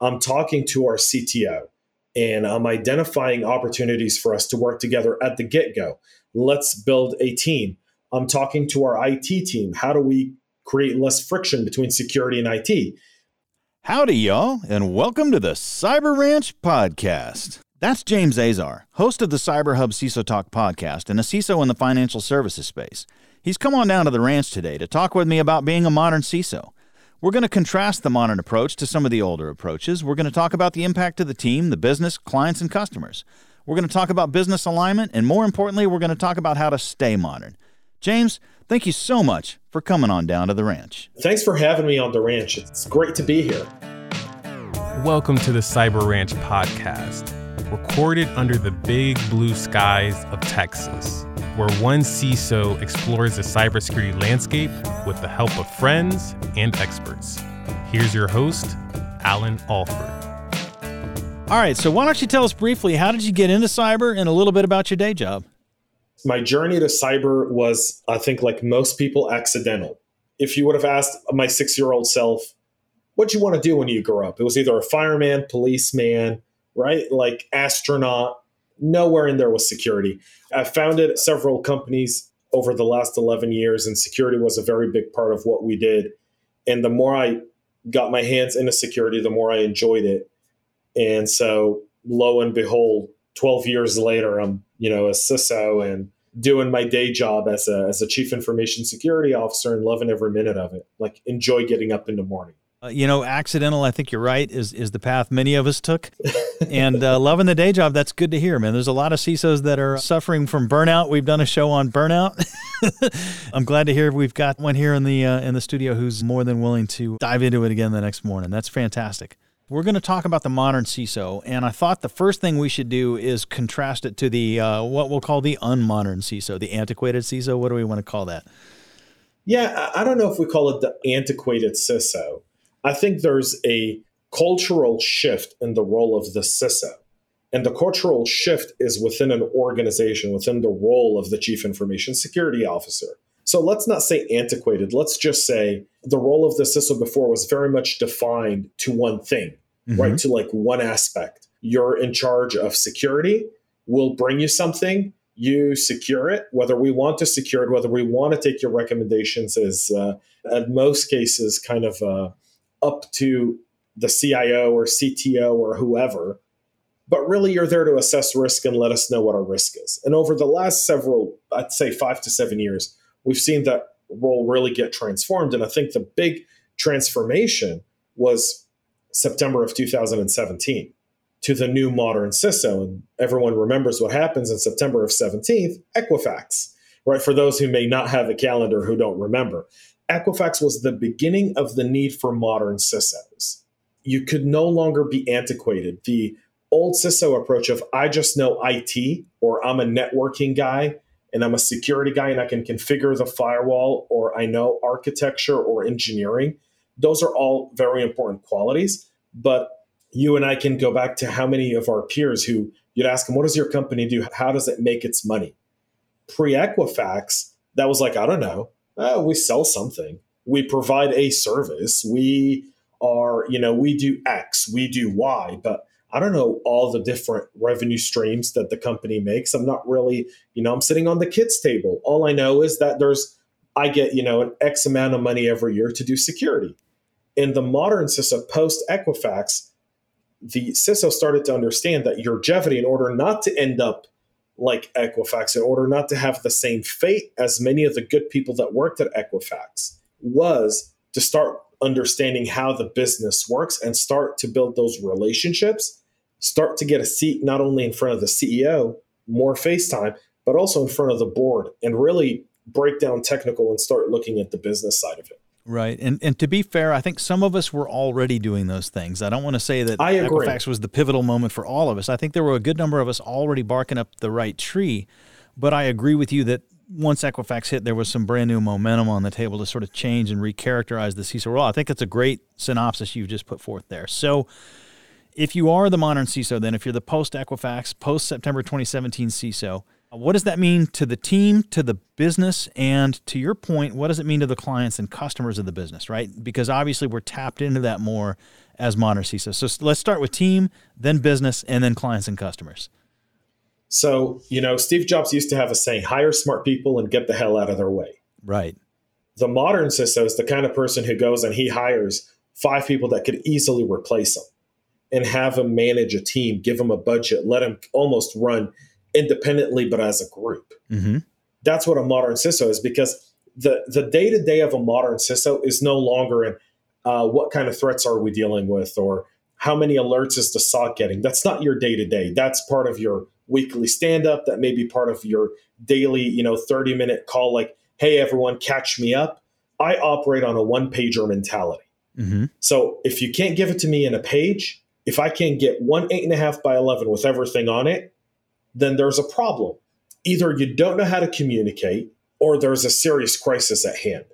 I'm talking to our CTO and I'm identifying opportunities for us to work together at the get go. Let's build a team. I'm talking to our IT team. How do we create less friction between security and IT? Howdy, y'all, and welcome to the Cyber Ranch Podcast. That's James Azar, host of the CyberHub CISO Talk podcast and a CISO in the financial services space. He's come on down to the ranch today to talk with me about being a modern CISO. We're going to contrast the modern approach to some of the older approaches. We're going to talk about the impact to the team, the business, clients, and customers. We're going to talk about business alignment, and more importantly, we're going to talk about how to stay modern. James, thank you so much for coming on down to the ranch. Thanks for having me on the ranch. It's great to be here. Welcome to the Cyber Ranch podcast, recorded under the big blue skies of Texas where one CISO explores the cybersecurity landscape with the help of friends and experts. Here's your host, Allan Alford. All right, so why don't you tell us briefly how did you get into cyber and a little bit about your day job? My journey to cyber was, I think, like most people, accidental. If you would have asked my six year old self, what do you want to do when you grow up? It was either a fireman, policeman, right? Like astronaut, nowhere in there was security. I founded several companies over the last 11 years, and security was a very big part of what we did. And the more I got my hands into security, the more I enjoyed it. And so, lo and behold, 12 years later, I'm you know a CISO and doing my day job as a as a chief information security officer and loving every minute of it. Like enjoy getting up in the morning. Uh, you know, accidental. I think you're right. Is is the path many of us took, and uh, loving the day job. That's good to hear, man. There's a lot of CISOs that are suffering from burnout. We've done a show on burnout. I'm glad to hear we've got one here in the uh, in the studio who's more than willing to dive into it again the next morning. That's fantastic. We're going to talk about the modern CISO, and I thought the first thing we should do is contrast it to the uh, what we'll call the unmodern CISO, the antiquated CISO. What do we want to call that? Yeah, I don't know if we call it the antiquated CISO I think there's a cultural shift in the role of the CISO. And the cultural shift is within an organization, within the role of the chief information security officer. So let's not say antiquated. Let's just say the role of the CISO before was very much defined to one thing, mm-hmm. right? To like one aspect. You're in charge of security. We'll bring you something. You secure it. Whether we want to secure it, whether we want to take your recommendations is, uh, in most cases, kind of uh, up to the CIO or CTO or whoever. But really, you're there to assess risk and let us know what our risk is. And over the last several, I'd say five to seven years, we've seen that role really get transformed. And I think the big transformation was September of 2017 to the new modern CISO. And everyone remembers what happens in September of 17th, Equifax, right? For those who may not have a calendar who don't remember. Equifax was the beginning of the need for modern CISOs. You could no longer be antiquated. The old CISO approach of I just know IT or I'm a networking guy and I'm a security guy and I can configure the firewall or I know architecture or engineering. Those are all very important qualities. But you and I can go back to how many of our peers who you'd ask them, what does your company do? How does it make its money? Pre Equifax, that was like, I don't know uh, we sell something. We provide a service. We are, you know, we do X, we do Y, but I don't know all the different revenue streams that the company makes. I'm not really, you know, I'm sitting on the kids table. All I know is that there's, I get, you know, an X amount of money every year to do security. In the modern CISO post Equifax, the CISO started to understand that longevity, in order not to end up like Equifax in order not to have the same fate as many of the good people that worked at Equifax was to start understanding how the business works and start to build those relationships, start to get a seat not only in front of the CEO, more FaceTime, but also in front of the board and really break down technical and start looking at the business side of it. Right. And and to be fair, I think some of us were already doing those things. I don't want to say that I agree. Equifax was the pivotal moment for all of us. I think there were a good number of us already barking up the right tree. But I agree with you that once Equifax hit, there was some brand new momentum on the table to sort of change and recharacterize the CISO role. I think that's a great synopsis you've just put forth there. So if you are the modern CISO, then if you're the post Equifax, post September 2017 CISO, Uh, what does that mean to the team, to the business, and to your point, what does it mean to the clients and customers of the business, right? Because obviously we're tapped into that more as modern CISO. So let's start with team, then business, and then clients and customers. So, you know, Steve Jobs used to have a saying hire smart people and get the hell out of their way. Right. The modern CISO is the kind of person who goes and he hires five people that could easily replace him and have him manage a team, give him a budget, let him almost run independently, but as a group. Mm-hmm. That's what a modern CISO is because the the day to day of a modern CISO is no longer in uh, what kind of threats are we dealing with or how many alerts is the SOC getting. That's not your day to day. That's part of your weekly stand up. That may be part of your daily, you know, thirty minute call. Like, hey everyone, catch me up. I operate on a one pager mentality. Mm-hmm. So if you can't give it to me in a page, if I can't get one eight and a half by 11 with everything on it, then there's a problem. Either you don't know how to communicate or there's a serious crisis at hand.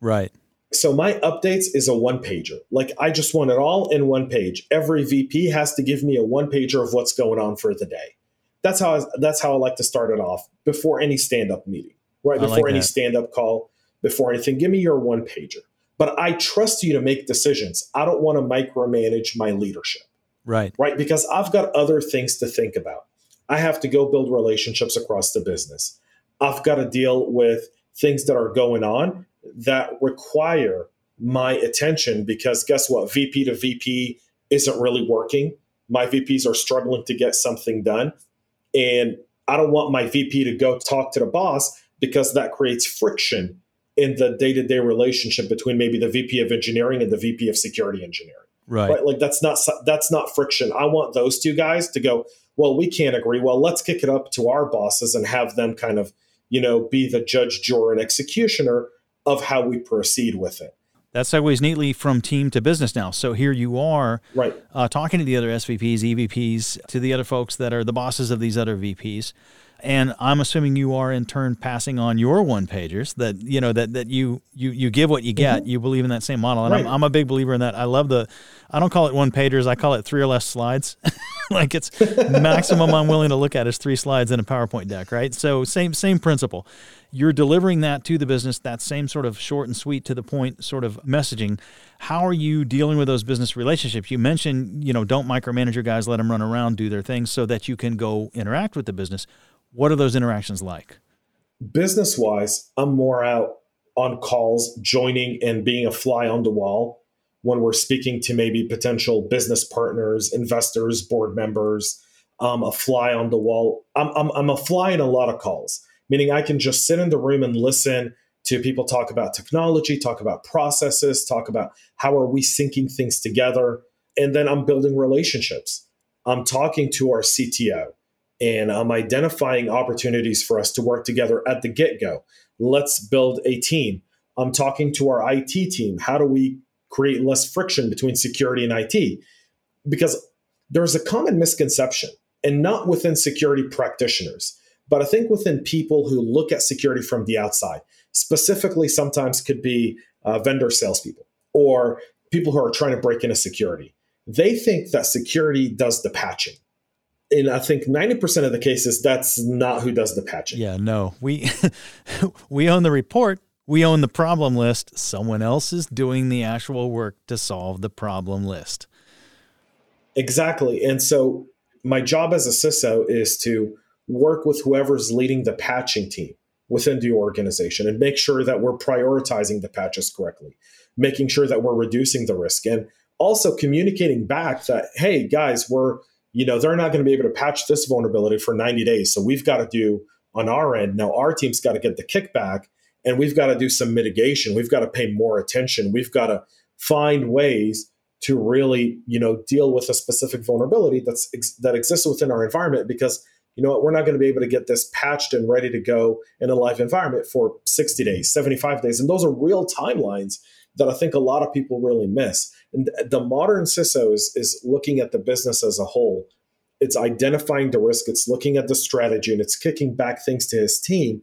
Right. So my updates is a one pager. Like I just want it all in one page. Every VP has to give me a one pager of what's going on for the day. That's how I, that's how I like to start it off before any stand up meeting, right? Before like any stand up call, before anything. Give me your one pager. But I trust you to make decisions. I don't want to micromanage my leadership. Right. Right. Because I've got other things to think about. I have to go build relationships across the business. I've got to deal with things that are going on that require my attention because guess what? VP to VP isn't really working. My VPs are struggling to get something done. And I don't want my VP to go talk to the boss because that creates friction in the day to day relationship between maybe the VP of engineering and the VP of security engineering. Right. right. Like that's not that's not friction. I want those two guys to go, well, we can't agree. Well, let's kick it up to our bosses and have them kind of, you know, be the judge, juror, and executioner of how we proceed with it. That segues neatly from team to business now. So here you are, right, uh, talking to the other SVPs, EVPs, to the other folks that are the bosses of these other VPs, and I'm assuming you are in turn passing on your one pagers that you know that that you you you give what you get. Mm-hmm. You believe in that same model, and right. I'm, I'm a big believer in that. I love the, I don't call it one pagers. I call it three or less slides. like it's maximum I'm willing to look at is three slides in a PowerPoint deck, right? So same same principle. You're delivering that to the business, that same sort of short and sweet to the point sort of messaging. How are you dealing with those business relationships? You mentioned, you know, don't micromanage your guys, let them run around, do their thing so that you can go interact with the business. What are those interactions like? Business wise, I'm more out on calls, joining and being a fly on the wall when we're speaking to maybe potential business partners, investors, board members. Um, a fly on the wall. I'm, I'm, I'm a fly in a lot of calls, meaning I can just sit in the room and listen to people talk about technology, talk about processes, talk about how are we syncing things together. And then I'm building relationships. I'm talking to our CTO and I'm identifying opportunities for us to work together at the get go. Let's build a team. I'm talking to our IT team. How do we create less friction between security and IT? Because there's a common misconception, and not within security practitioners, but I think within people who look at security from the outside, specifically, sometimes could be uh, vendor salespeople or people who are trying to break into security. They think that security does the patching in I think 90% of the cases, that's not who does the patching. Yeah, no. We we own the report, we own the problem list. Someone else is doing the actual work to solve the problem list. Exactly. And so my job as a CISO is to work with whoever's leading the patching team within the organization and make sure that we're prioritizing the patches correctly, making sure that we're reducing the risk and also communicating back that, hey, guys, we're you know, they're not going to be able to patch this vulnerability for 90 days. So we've got to do on our end. Now our team's got to get the kickback and we've got to do some mitigation. We've got to pay more attention. We've got to find ways to really, you know, deal with a specific vulnerability that's that exists within our environment because you know what, we're not going to be able to get this patched and ready to go in a live environment for 60 days, 75 days. And those are real timelines that I think a lot of people really miss. And the modern CISO is, is looking at the business as a whole. It's identifying the risk, it's looking at the strategy, and it's kicking back things to his team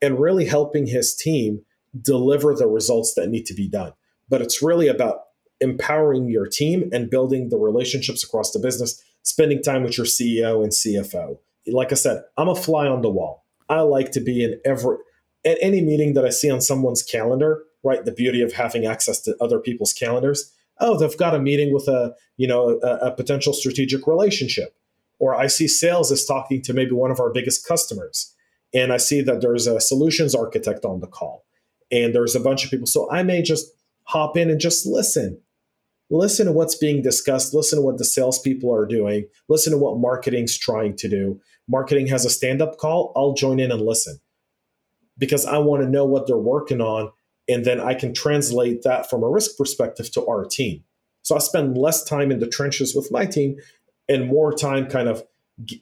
and really helping his team deliver the results that need to be done. But it's really about empowering your team and building the relationships across the business, spending time with your CEO and CFO. Like I said, I'm a fly on the wall. I like to be in every at any meeting that I see on someone's calendar, right? The beauty of having access to other people's calendars. Oh, they've got a meeting with a, you know, a, a potential strategic relationship. Or I see sales is talking to maybe one of our biggest customers. And I see that there's a solutions architect on the call. And there's a bunch of people. So I may just hop in and just listen. Listen to what's being discussed. Listen to what the salespeople are doing. Listen to what marketing's trying to do. Marketing has a stand up call. I'll join in and listen because I want to know what they're working on. And then I can translate that from a risk perspective to our team. So I spend less time in the trenches with my team and more time kind of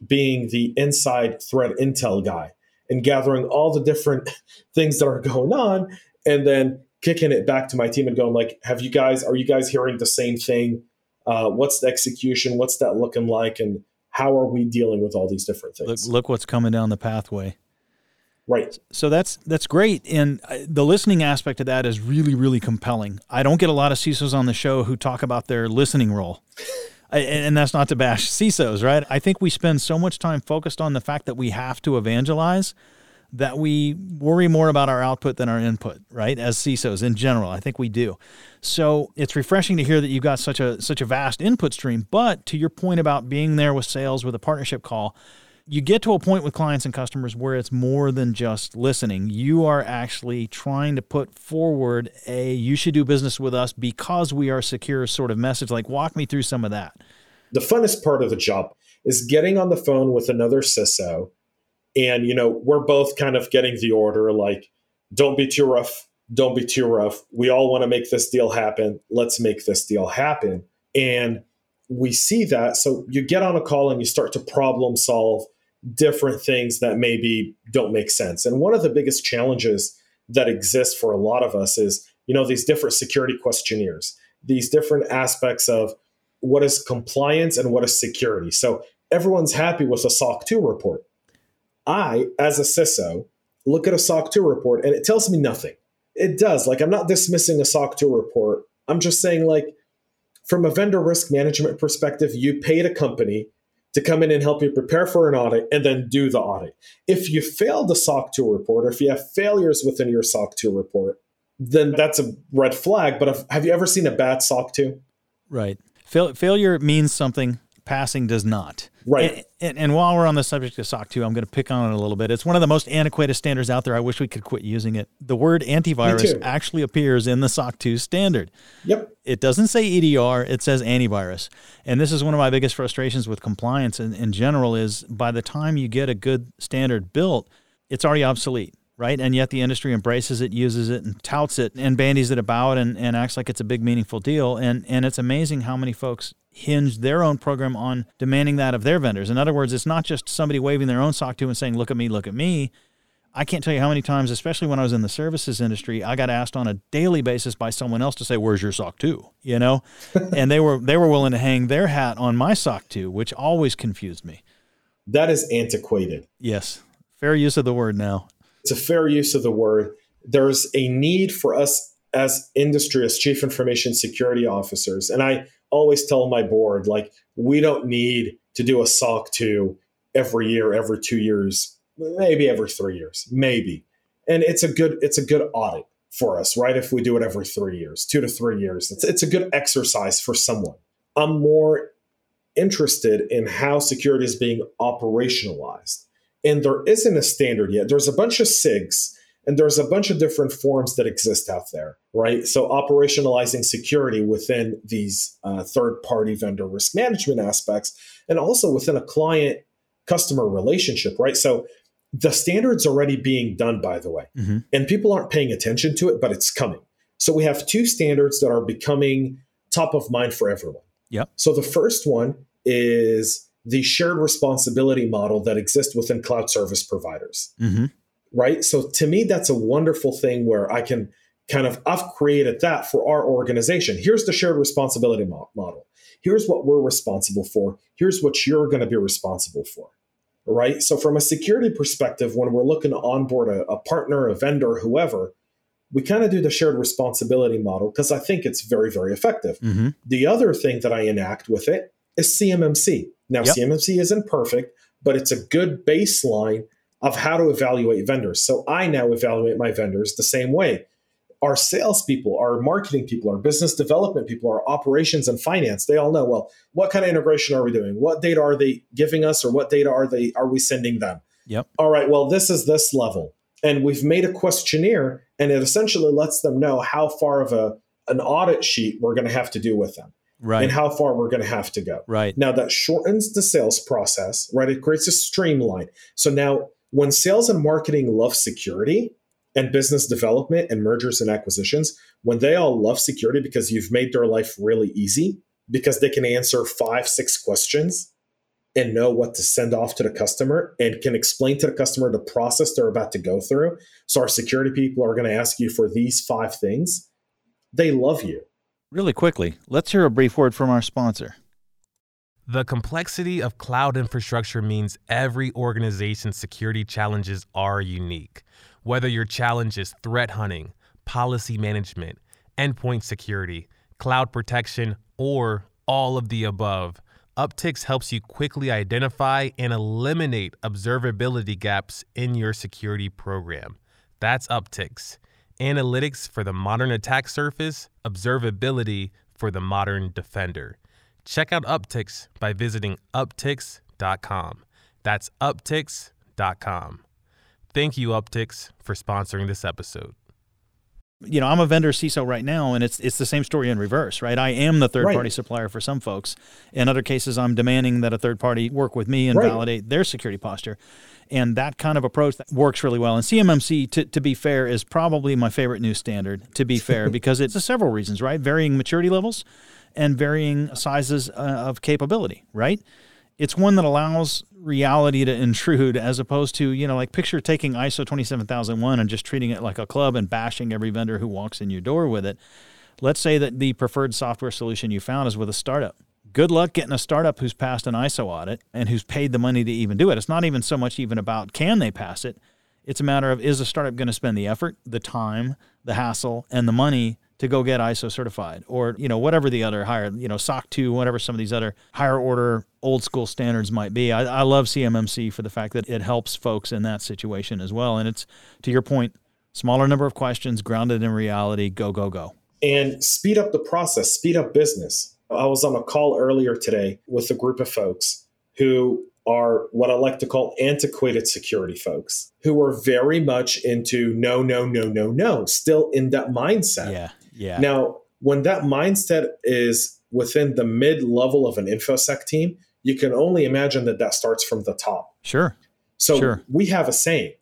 being the inside threat intel guy and gathering all the different things that are going on and then kicking it back to my team and going like have you guys are you guys hearing the same thing uh, what's the execution what's that looking like and how are we dealing with all these different things look, look what's coming down the pathway Right. So that's that's great, and uh, the listening aspect of that is really really compelling. I don't get a lot of CISOs on the show who talk about their listening role. And that's not to bash CISOs, right? I think we spend so much time focused on the fact that we have to evangelize that we worry more about our output than our input, right? As CISOs in general, I think we do. So it's refreshing to hear that you've got such a such a vast input stream. But to your point about being there with sales with a partnership call, you get to a point with clients and customers where it's more than just listening. You are actually trying to put forward a you should do business with us because we are secure sort of message. Like, walk me through some of that. The funnest part of the job is getting on the phone with another CISO. And, you know, we're both kind of getting the order like, don't be too rough. Don't be too rough. We all want to make this deal happen. Let's make this deal happen. And we see that. So you get on a call and you start to problem solve different things that maybe don't make sense. And one of the biggest challenges that exists for a lot of us is, you know, these different security questionnaires, these different aspects of what is compliance and what is security. So everyone's happy with a SOC 2 report. I, as a CISO, look at a SOC 2 report and it tells me nothing. It does. Like, I'm not dismissing a SOC 2 report. I'm just saying, like, from a vendor risk management perspective, you paid a company to come in and help you prepare for an audit and then do the audit. If you fail the SOC 2 report, or if you have failures within your SOC 2 report, then that's a red flag. But have you ever seen a bad SOC 2? Right. Fail, failure means something, passing does not. Right. And, and, and, while we're on the subject of SOC 2, I'm going to pick on it a little bit. It's one of the most antiquated standards out there. I wish we could quit using it. The word antivirus actually appears in the SOC 2 standard. Yep. It doesn't say EDR, it says antivirus. And this is one of my biggest frustrations with compliance in, in general is by the time you get a good standard built, it's already obsolete right? And yet the industry embraces it, uses it, and touts it, and bandies it about, and, and acts like it's a big, meaningful deal. And and it's amazing how many folks hinge their own program on demanding that of their vendors. In other words, it's not just somebody waving their own SOC 2 and saying, "Look at me, look at me." I can't tell you how many times, especially when I was in the services industry, I got asked on a daily basis by someone else to say, "Where's your SOC 2?" You know, and they were they were willing to hang their hat on my SOC 2, which always confused me. That is antiquated. Yes, fair use of the word now. It's a fair use of the word. There's a need for us as industry, as chief information security officers, and I always tell my board, like, we don't need to do a SOC 2 every year, every two years, maybe every three years, maybe. And it's a good, it's a good audit for us, right? If we do it every three years, two to three years, it's, it's a good exercise for someone. I'm more interested in how security is being operationalized. And there isn't a standard yet. There's a bunch of SIGs and there's a bunch of different forms that exist out there, right? So operationalizing security within these uh, third party vendor risk management aspects and also within a client customer relationship, right? So the standard's already being done, by the way, mm-hmm. and people aren't paying attention to it, but it's coming. So we have two standards that are becoming top of mind for everyone. Yeah. So the first one is the shared responsibility model that exists within cloud service providers. Mm-hmm right? So to me, that's a wonderful thing where I can kind of, I've created that for our organization. Here's the shared responsibility mo- model. Here's what we're responsible for. Here's what you're going to be responsible for. Right. So, from a security perspective, when we're looking to onboard a, a partner, a vendor, whoever, we kind of do the shared responsibility model because I think it's very, very effective. Mm-hmm. The other thing that I enact with it is CMMC. Now, yep. CMMC isn't perfect, but it's a good baseline of how to evaluate vendors. So I now evaluate my vendors the same way. Our salespeople, our marketing people, our business development people, our operations and finance, they all know, well, what kind of integration are we doing? What data are they giving us or what data are they are we sending them? Yep. All right, well, this is this level. And we've made a questionnaire and it essentially lets them know how far of a an audit sheet we're going to have to do with them Right. and how far we're going to have to go. right. Now that shortens the sales process, right? It creates a streamline. So now when sales and marketing love security and business development and mergers and acquisitions, when they all love security because you've made their life really easy, because they can answer five, six questions and know what to send off to the customer and can explain to the customer the process they're about to go through. So our security people are going to ask you for these five things. They love you. Really quickly, let's hear a brief word from our sponsor. The complexity of cloud infrastructure means every organization's security challenges are unique. Whether your challenge is threat hunting, policy management, endpoint security, cloud protection, or all of the above, Uptycs helps you quickly identify and eliminate observability gaps in your security program. That's Uptycs. Analytics for the modern attack surface, observability for the modern defender. Check out Uptycs by visiting uptycs.com. That's uptycs.com. Thank you, Uptycs, for sponsoring this episode. You know, I'm a vendor CISO right now, and it's it's the same story in reverse, right? I am the third Right. party supplier for some folks. In other cases, I'm demanding that a third party work with me and Right. validate their security posture. And that kind of approach that works really well. And CMMC, to, to be fair, is probably my favorite new standard, to be fair, because it's several reasons, right? Varying maturity levels and varying sizes uh, of capability, right? It's one that allows reality to intrude as opposed to, you know, like picture taking ISO 27001 and just treating it like a club and bashing every vendor who walks in your door with it. Let's say that the preferred software solution you found is with a startup. Good luck getting a startup who's passed an ISO audit and who's paid the money to even do it. It's not even so much even about can they pass it. It's a matter of is a startup going to spend the effort, the time, the hassle, and the money to go get ISO certified, or you know whatever the other higher, you know SOC two, whatever some of these other higher order old school standards might be. I, I love CMMC for the fact that it helps folks in that situation as well, and it's to your point, smaller number of questions, grounded in reality. Go go go. and speed up the process, speed up business. I was on a call earlier today with a group of folks who are what I like to call antiquated security folks who are very much into no, no, no, no, no, still in that mindset. Yeah, yeah. Now, when that mindset is within the mid level of an InfoSec team, you can only imagine that that starts from the top. sure. So Sure. we have a saying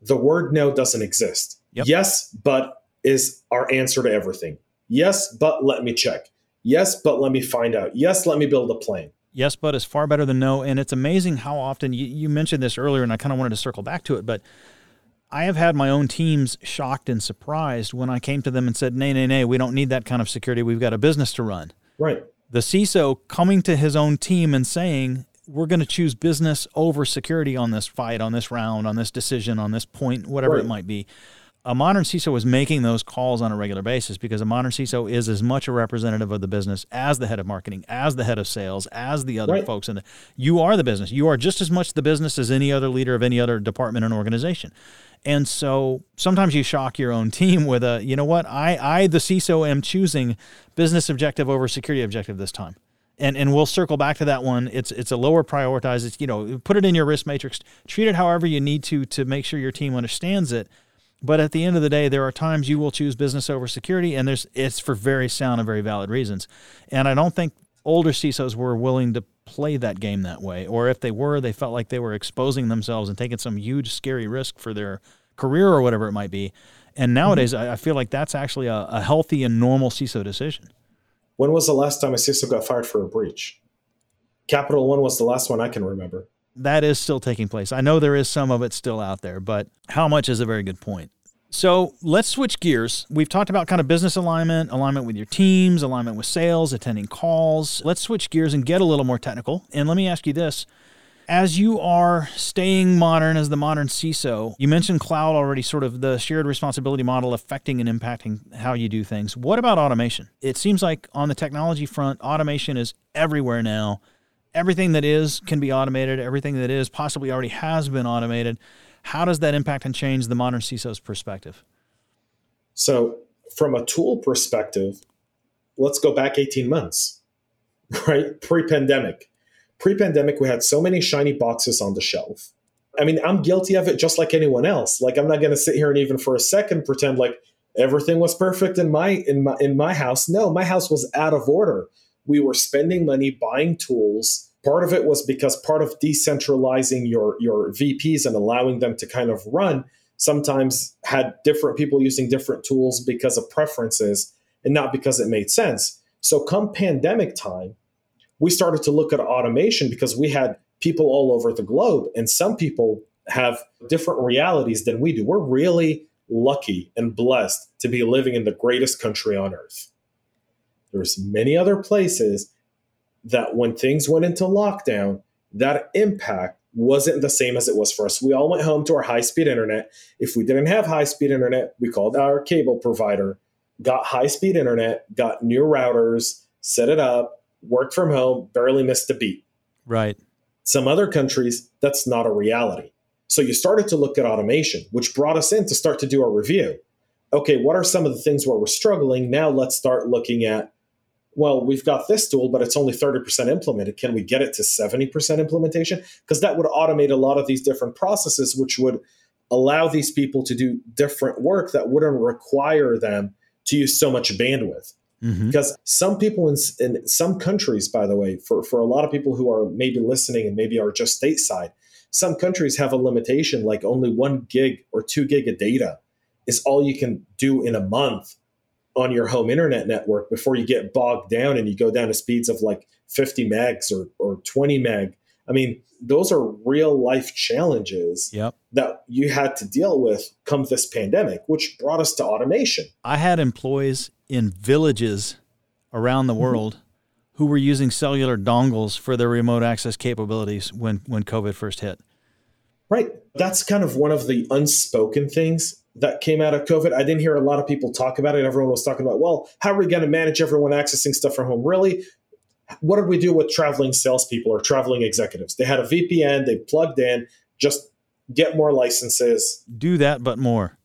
the word no doesn't exist. Yep. Yes, but is our answer to everything. Yes, but let me check. Yes, but let me find out. Yes, let me build a plane. Yes, but is far better than no. And it's amazing how often you, you mentioned this earlier, and I kind of wanted to circle back to it, but I have had my own teams shocked and surprised when I came to them and said, nay, nay, nay, we don't need that kind of security. We've got a business to run. Right. The CISO coming to his own team and saying, we're going to choose business over security on this fight, on this round, on this decision, on this point, whatever it might be. A modern CISO is making those calls on a regular basis because a modern CISO is as much a representative of the business as the head of marketing, as the head of sales, as the other Right. folks in the. You are the business. You are just as much the business as any other leader of any other department and organization. And so sometimes you shock your own team with a, you know what, I, I the CISO am choosing business objective over security objective this time and and we'll circle back to that one. It's it's a lower prioritized. It's you know put it in your risk matrix. Treat it however you need to to make sure your team understands it. But at the end of the day, there are times you will choose business over security, and there's it's for very sound and very valid reasons. And I don't think older CISOs were willing to play that game that way, or if they were, they felt like they were exposing themselves and taking some huge scary risk for their career or whatever it might be. And mm-hmm. nowadays, I I feel like that's actually a, a healthy and normal CISO decision. When was the last time a CISO got fired for a breach? Capital One was the last one I can remember. That is still taking place. I know there is some of it still out there, but how much is a very good point. So let's switch gears. We've talked about kind of business alignment, alignment with your teams, alignment with sales, attending calls. Let's switch gears and get a little more technical. And let me ask you this. As you are staying modern as the modern CISO, you mentioned cloud already, sort of the shared responsibility model affecting and impacting how you do things. What about automation? It seems like on the technology front, automation is everywhere now everything that is can be automated, everything that is possibly already has been automated. How does that impact and change the modern CISO's perspective? So, from a tool perspective, let's go back 18 months, right? Pre pandemic. Pre pandemic, we had so many shiny boxes on the shelf. I mean, I'm guilty of it just like anyone else. Like, I'm not going to sit here and even for a second pretend like everything was perfect in my in my in my house. No, my house was out of order. We were spending money buying tools. Part of it was because part of decentralizing your your VPs and allowing them to kind of run sometimes had different people using different tools because of preferences and not because it made sense. So come pandemic time, we started to look at automation because we had people all over the globe and some people have different realities than we do. We're really lucky and blessed to be living in the greatest country on earth. There's many other places that when things went into lockdown, that impact wasn't the same as it was for us. We all went home to our high speed internet. If we didn't have high speed internet, we called our cable provider, got high speed internet, got new routers, set it up, worked from home, barely missed a beat. Right. Some other countries, that's not a reality. So you started to look at automation, which brought us in to start to do a review. Okay, what are some of the things where we're struggling? Now let's start looking at well, we've got this tool, but it's only 30% implemented. Can we get it to 70% implementation? Because that would automate a lot of these different processes, which would allow these people to do different work that wouldn't require them to use so much bandwidth. Mm-hmm. Because some people in, in some countries, by the way, for, for a lot of people who are maybe listening and maybe are just stateside, some countries have a limitation like only one gig or two gig of data is all you can do in a month on your home internet network before you get bogged down and you go down to speeds of like 50 megs or, or 20 meg. I mean, those are real life challenges yep. that you had to deal with come this pandemic, which brought us to automation. I had employees in villages around the mm-hmm. world who were using cellular dongles for their remote access capabilities when, when COVID first hit. Right. That's kind of one of the unspoken things that came out of COVID. I didn't hear a lot of people talk about it. Everyone was talking about, well, how are we going to manage everyone accessing stuff from home? Really? What did we do with traveling salespeople or traveling executives? They had a VPN, they plugged in, just get more licenses. Do that, but more.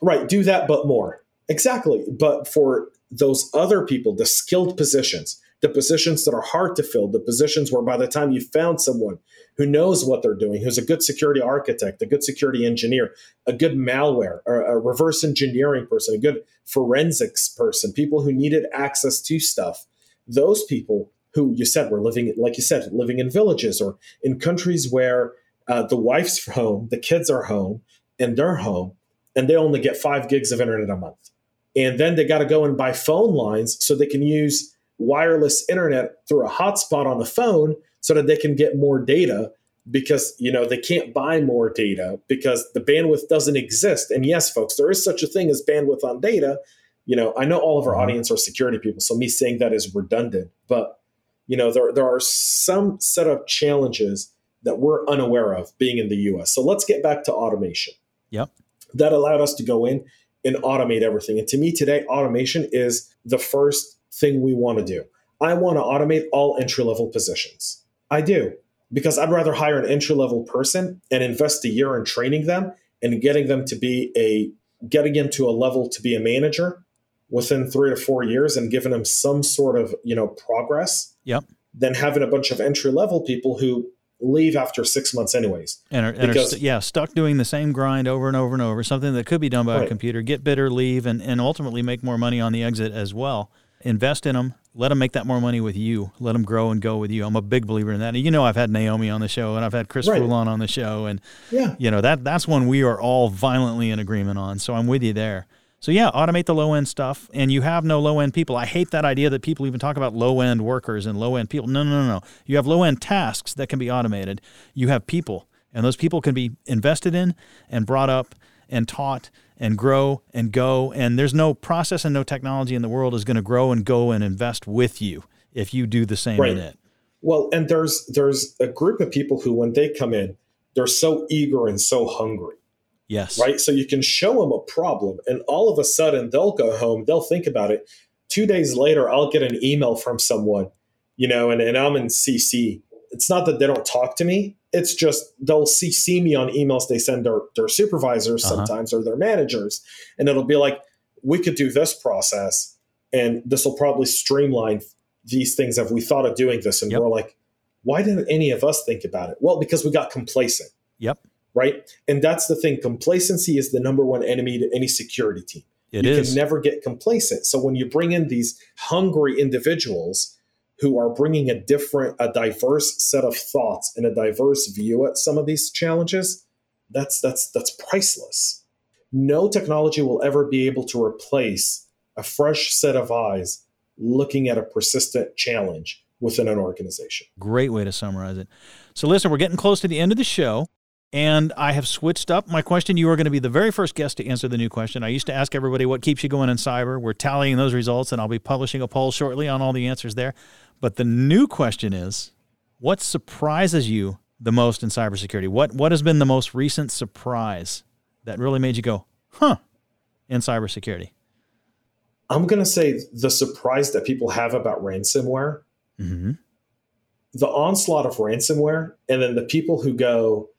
Right. Do that, but more. Exactly. But for those other people, the skilled positions, the positions that are hard to fill, the positions where by the time you found someone who knows what they're doing, who's a good security architect, a good security engineer, a good malware, or a reverse engineering person, a good forensics person, people who needed access to stuff, those people who you said were living, like you said, living in villages or in countries where uh, the wife's home, the kids are home, and they're home, and they only get five gigs of internet a month. And then they got to go and buy phone lines so they can use wireless internet through a hotspot on the phone so that they can get more data because you know they can't buy more data because the bandwidth doesn't exist. And yes folks there is such a thing as bandwidth on data. You know i know all of our mm-hmm. audience are security people so me saying that is redundant. But you know there, there are some set of challenges that we're unaware of being in the us so let's get back to automation. Yep. That allowed us to go in and automate everything. And to me today automation is the first thing we want to do. I want to automate all entry level positions. I do because I'd rather hire an entry level person and invest a year in training them and getting them to be a getting into a level to be a manager within three to four years and giving them some sort of you know progress. Yep. Than having a bunch of entry level people who leave after six months anyways. And, are, and because, are st- yeah, stuck doing the same grind over and over and over, something that could be done by right. a computer, get bitter, leave, and, and ultimately make more money on the exit as well invest in them. Let them make that more money with you. Let them grow and go with you. I'm a big believer in that. And you know, I've had Naomi on the show, and I've had Chris right. Foulon on the show, and yeah, you know that that's one we are all violently in agreement on. So I'm with you there. So yeah, automate the low end stuff, and you have no low end people. I hate that idea that people even talk about low end workers and low end people. No, no, no, no. You have low end tasks that can be automated. You have people, and those people can be invested in and brought up and taught and grow and go. And there's no process and no technology in the world is going to grow and go and invest with you if you do the same right. in it. Well, and there's there's a group of people who, when they come in, they're so eager and so hungry. Yes. Right. So you can show them a problem, and all of a sudden they'll go home, they'll think about it. Two days later, I'll get an email from someone, you know, and, and I'm in CC it's not that they don't talk to me. It's just they'll see see me on emails they send their, their supervisors uh-huh. sometimes or their managers, and it'll be like, we could do this process, and this will probably streamline these things. Have we thought of doing this? And yep. we're like, why didn't any of us think about it? Well, because we got complacent. Yep. Right. And that's the thing. Complacency is the number one enemy to any security team. It you is. can never get complacent. So when you bring in these hungry individuals who are bringing a different, a diverse set of thoughts and a diverse view at some of these challenges, that's that's that's priceless. No technology will ever be able to replace a fresh set of eyes looking at a persistent challenge within an organization. Great way to summarize it. So, listen, we're getting close to the end of the show. And I have switched up my question. You are going to be the very first guest to answer the new question. I used to ask everybody what keeps you going in cyber. We're tallying those results, and I'll be publishing a poll shortly on all the answers there. But the new question is what surprises you the most in cybersecurity? What, what has been the most recent surprise that really made you go, huh, in cybersecurity? I'm going to say the surprise that people have about ransomware, mm-hmm. the onslaught of ransomware, and then the people who go,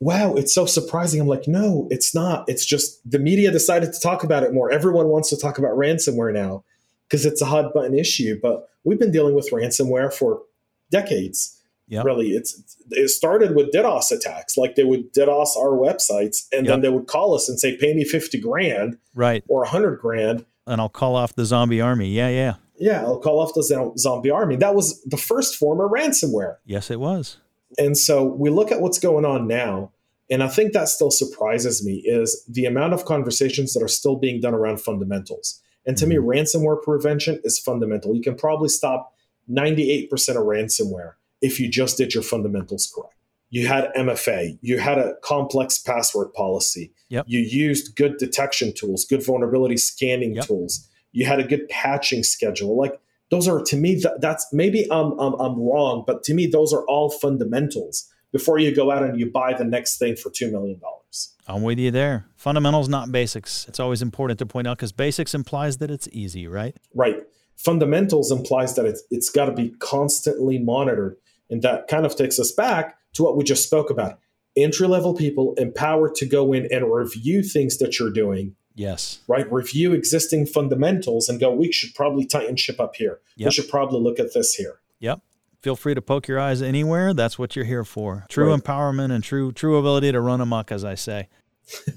wow, it's so surprising. I'm like, no, it's not. It's just the media decided to talk about it more. Everyone wants to talk about ransomware now because it's a hot button issue. But we've been dealing with ransomware for decades. Yep. Really, it's it started with DDoS attacks. Like they would DDoS our websites, and yep. then they would call us and say, "Pay me fifty grand, right, or a hundred grand." and I'll call off the zombie army. Yeah, yeah. Yeah, I'll call off the zombie army. That was the first form of ransomware. Yes, it was. And so we look at what's going on now, and I think that still surprises me is the amount of conversations that are still being done around fundamentals. And to mm-hmm. me, ransomware prevention is fundamental. You can probably stop 98% of ransomware if you just did your fundamentals correct you had MFA, you had a complex password policy, yep. you used good detection tools, good vulnerability scanning yep. tools, you had a good patching schedule. Like those are to me that, that's maybe I'm, I'm I'm wrong, but to me those are all fundamentals before you go out and you buy the next thing for two million dollars. I'm with you there. Fundamentals, not basics. It's always important to point out because basics implies that it's easy, right? Right. Fundamentals implies that it's it's got to be constantly monitored, and that kind of takes us back to what we just spoke about. Entry level people empowered to go in and review things that you're doing. Yes. Right. Review existing fundamentals and go, we should probably tighten ship up here. Yep. We should probably look at this here. Yep. Feel free to poke your eyes anywhere. That's what you're here for. True right. empowerment and true true ability to run amok, as I say.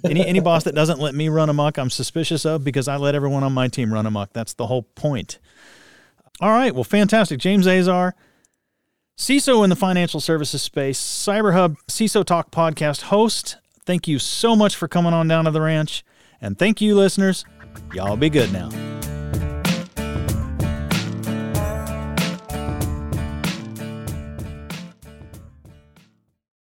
any any boss that doesn't let me run amok, I'm suspicious of because I let everyone on my team run amok. That's the whole point. All right. Well, fantastic. James Azar, CISO in the financial services space, CyberHub CISO Talk podcast host. Thank you so much for coming on down to the ranch. And thank you, listeners. Y'all be good now.